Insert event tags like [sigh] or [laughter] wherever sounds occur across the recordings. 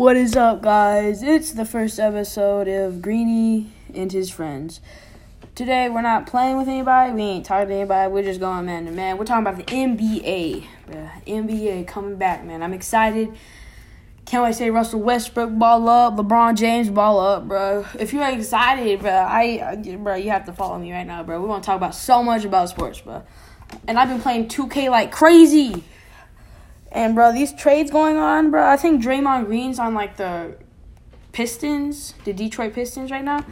What is up, guys? It's the first episode of Greeny and his friends. Today, we're not playing with anybody. We ain't talking to anybody. We're just going man to man. We're talking about the NBA. bruh. NBA coming back, man. I'm excited. Can't wait to say Russell Westbrook ball up, LeBron James ball up, bro. If you're excited, bro, I, bro, you have to follow me right now, bro. We want to talk about so much about sports, bro. And I've been playing 2K like crazy. And bro, these trades going on, bro. I think Draymond Green's on like the Pistons, the Detroit Pistons right now.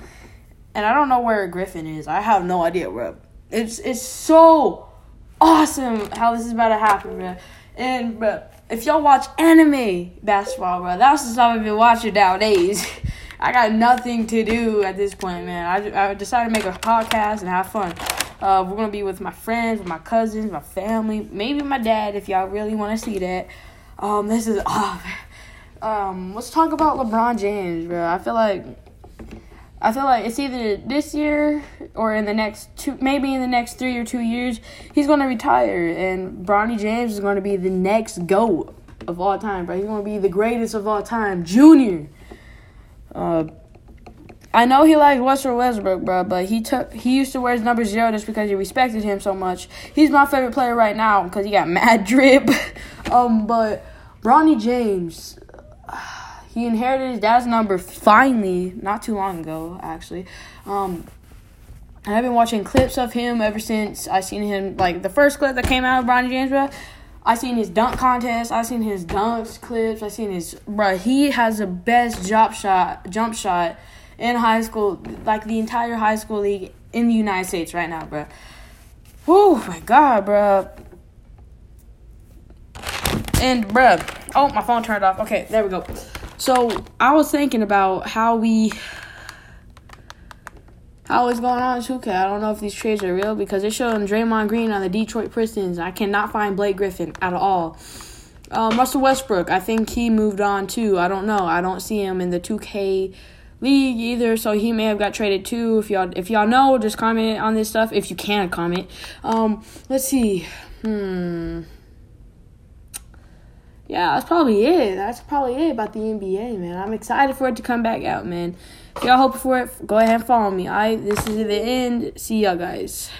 And I don't know where Griffin is. I have no idea, bro. It's it's so awesome how this is about to happen, bro. And bro, if y'all watch anime basketball, bro, that's the stuff I've been watching nowadays. [laughs] I got nothing to do at this point, man. I, I decided to make a podcast and have fun. Uh, we're gonna be with my friends, my cousins, my family, maybe my dad if y'all really want to see that. Um, this is [laughs] oh, um, let's talk about LeBron James, bro. I feel like I feel like it's either this year or in the next two, maybe in the next three or two years, he's gonna retire, and Bronny James is gonna be the next goat of all time, bro. He's gonna be the greatest of all time, Junior. Uh, I know he likes Russell Westbrook, bro, but he took he used to wear his number zero just because he respected him so much. He's my favorite player right now because he got [laughs] mad drip. [laughs] um, but Bronny James, [sighs] he inherited his dad's number finally, not too long ago, actually. Um, and I've been watching clips of him ever since I seen him like the first clip that came out of Bronny James, bro. I seen his dunk contest. I seen his dunks clips. I seen his bro. He has the best jump shot, jump shot in high school, like the entire high school league in the United States right now, bro. Oh my god, bro. And bro, oh my phone turned off. Okay, there we go. So I was thinking about how we how it's going on in 2K. I don't know if these trades are real because they're showing Draymond Green on the Detroit Pistons. I cannot find Blake Griffin at all. Um, Russell Westbrook, I think he moved on too. I don't know. I don't see him in the 2K league either, so he may have got traded too. If y'all if y'all know, just comment on this stuff if you can comment. Um, let's see. Hmm. Yeah, that's probably it. That's probably it about the NBA, man. I'm excited for it to come back out, man. If y'all hoping for it, go ahead and follow me. I this is the end. See y'all guys.